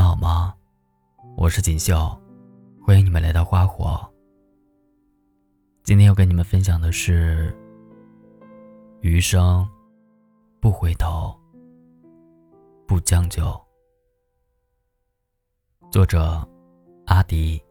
们好吗？我是锦绣，欢迎你们来到花火。今天要跟你们分享的是：余生不回头，不将就。作者阿迪。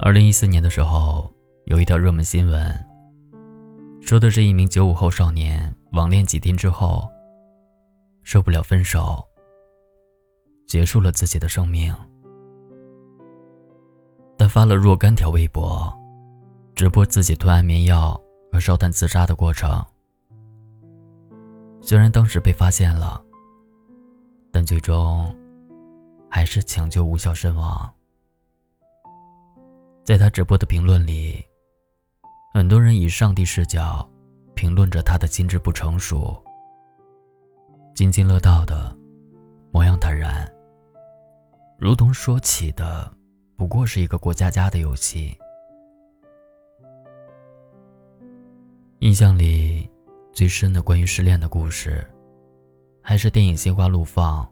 二零一四年的时候，有一条热门新闻，说的是一名九五后少年网恋几天之后。受不了分手，结束了自己的生命。他发了若干条微博，直播自己吞安眠药和烧炭自杀的过程。虽然当时被发现了，但最终还是抢救无效身亡。在他直播的评论里，很多人以上帝视角评论着他的心智不成熟。津津乐道的模样坦然，如同说起的不过是一个过家家的游戏。印象里最深的关于失恋的故事，还是电影《心花怒放》。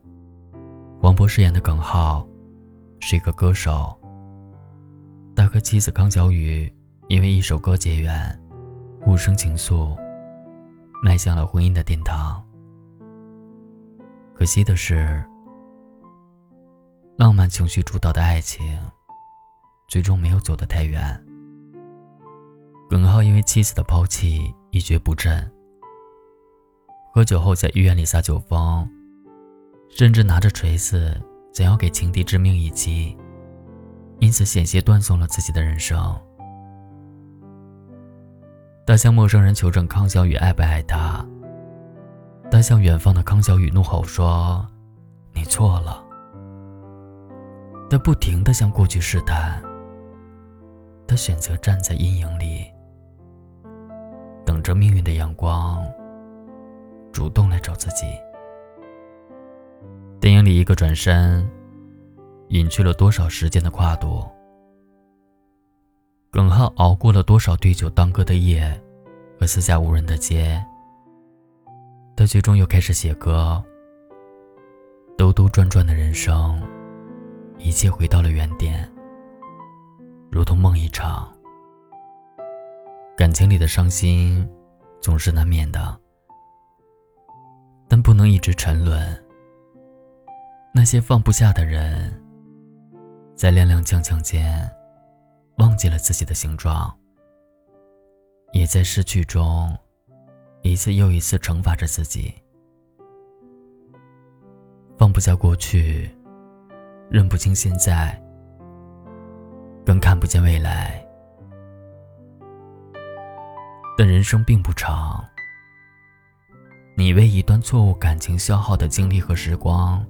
黄渤饰演的耿浩是一个歌手，他和妻子康小雨因为一首歌结缘，互生情愫，迈向了婚姻的殿堂。可惜的是，浪漫情绪主导的爱情，最终没有走得太远。耿浩因为妻子的抛弃一蹶不振，喝酒后在医院里撒酒疯，甚至拿着锤子想要给情敌致命一击，因此险些断送了自己的人生。他向陌生人求证康小雨爱不爱他。他向远方的康小雨怒吼说：“你错了。”他不停地向过去试探。他选择站在阴影里，等着命运的阳光主动来找自己。电影里一个转身，隐去了多少时间的跨度？耿浩熬过了多少对酒当歌的夜和四下无人的街？他最终又开始写歌。兜兜转转的人生，一切回到了原点，如同梦一场。感情里的伤心，总是难免的，但不能一直沉沦。那些放不下的人，在踉踉跄跄间，忘记了自己的形状，也在失去中。一次又一次惩罚着自己，放不下过去，认不清现在，更看不见未来。但人生并不长，你为一段错误感情消耗的精力和时光，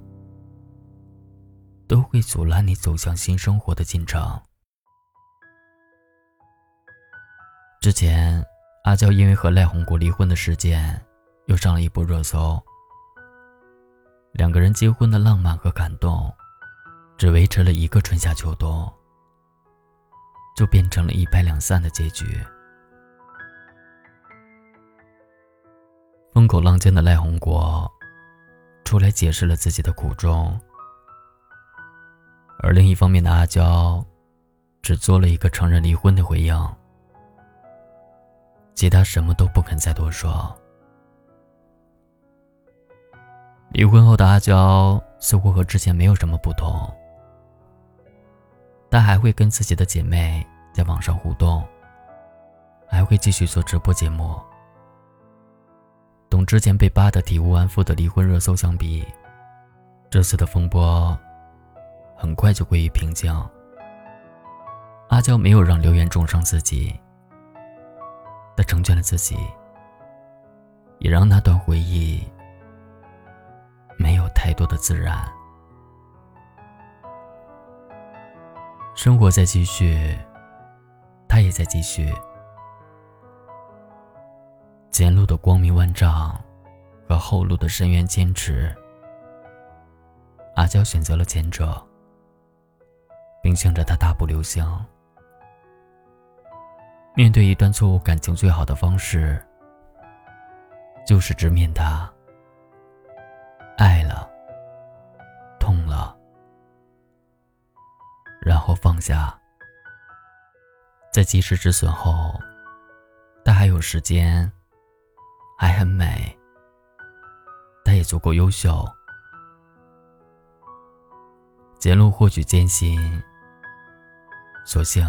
都会阻拦你走向新生活的进程。之前。阿娇因为和赖红国离婚的事件，又上了一波热搜。两个人结婚的浪漫和感动，只维持了一个春夏秋冬，就变成了一拍两散的结局。风口浪尖的赖红国，出来解释了自己的苦衷，而另一方面的阿娇，只做了一个承认离婚的回应。其他什么都不肯再多说。离婚后的阿娇似乎和之前没有什么不同，她还会跟自己的姐妹在网上互动，还会继续做直播节目。同之前被扒得体无完肤的离婚热搜相比，这次的风波很快就归于平静。阿娇没有让流言重伤自己。他成全了自己，也让那段回忆没有太多的自然。生活在继续，他也在继续。前路的光明万丈和后路的深渊坚持，阿娇选择了前者，并向着他大步流星。面对一段错误感情，最好的方式就是直面它。爱了，痛了，然后放下。在及时止损后，他还有时间，还很美，他也足够优秀。结论或许艰辛，所幸。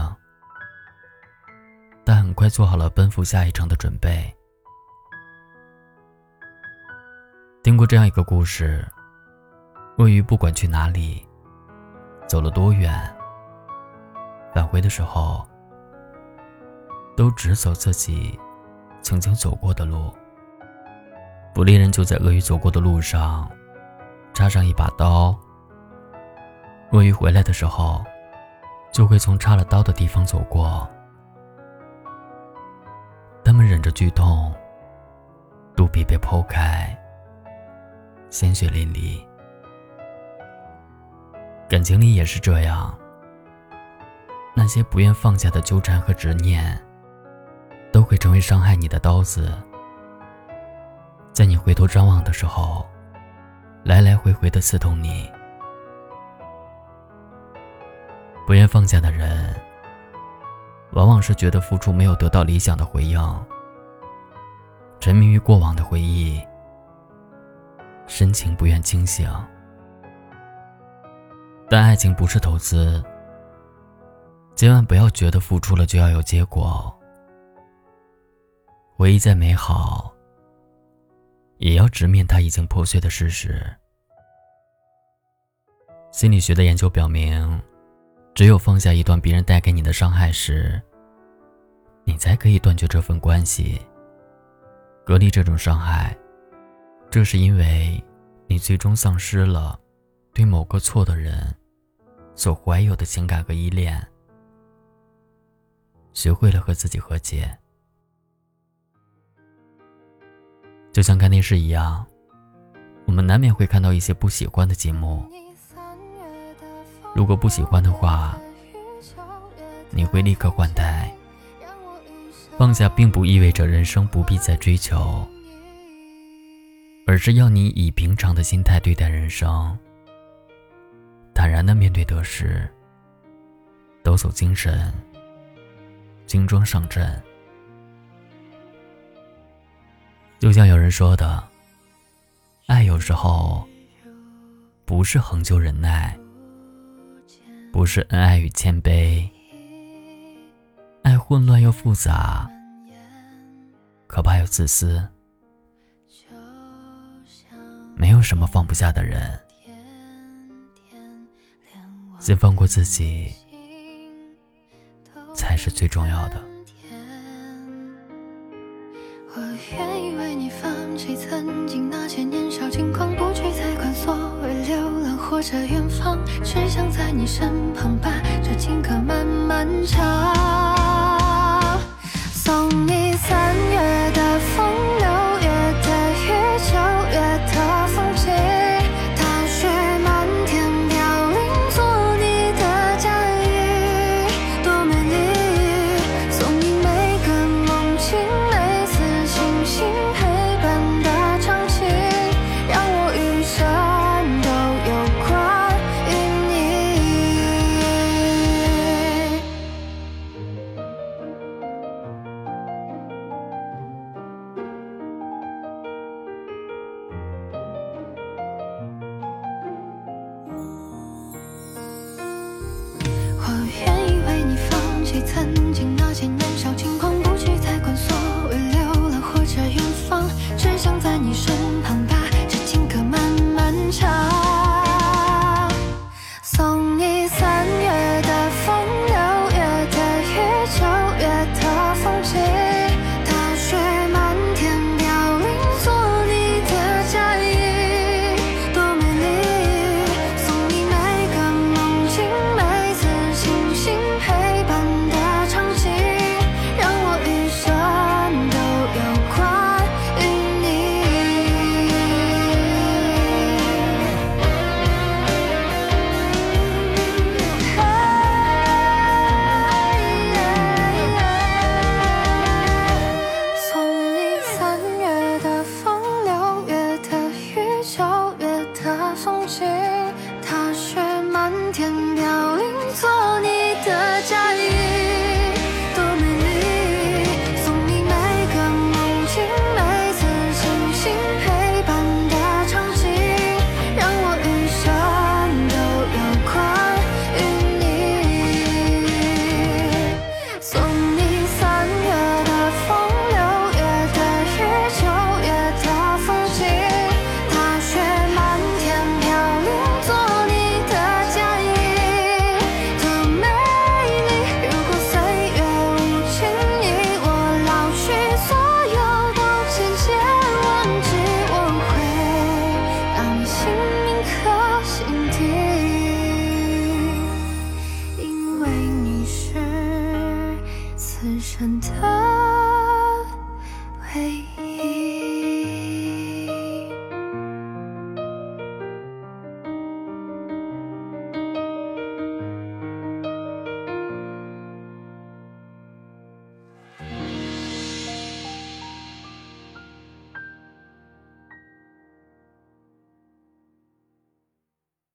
但很快做好了奔赴下一程的准备。听过这样一个故事：鳄鱼不管去哪里，走了多远，返回的时候，都只走自己曾经走过的路。捕猎人就在鳄鱼走过的路上插上一把刀。鳄鱼回来的时候，就会从插了刀的地方走过。忍着剧痛，肚皮被剖开，鲜血淋漓。感情里也是这样，那些不愿放下的纠缠和执念，都会成为伤害你的刀子，在你回头张望的时候，来来回回的刺痛你。不愿放下的人，往往是觉得付出没有得到理想的回应，沉迷于过往的回忆，深情不愿清醒。但爱情不是投资，千万不要觉得付出了就要有结果。回忆再美好，也要直面它已经破碎的事实。心理学的研究表明。只有放下一段别人带给你的伤害时，你才可以断绝这份关系，隔离这种伤害。这是因为你最终丧失了对某个错的人所怀有的情感和依恋，学会了和自己和解。就像看电视一样，我们难免会看到一些不喜欢的节目。如果不喜欢的话，你会立刻换台。放下并不意味着人生不必再追求，而是要你以平常的心态对待人生，坦然的面对得失，抖擞精神，精装上阵。就像有人说的，爱有时候不是恒久忍耐。不是恩爱与谦卑，混乱又复杂，可怕又自私。没有什么放不下的人，先放过自己，才是最重要的。我愿意为你放弃曾经那些年少轻狂，不去再管所谓流浪或者远方，只想在你身旁把这情歌慢慢唱，送你三月。黑。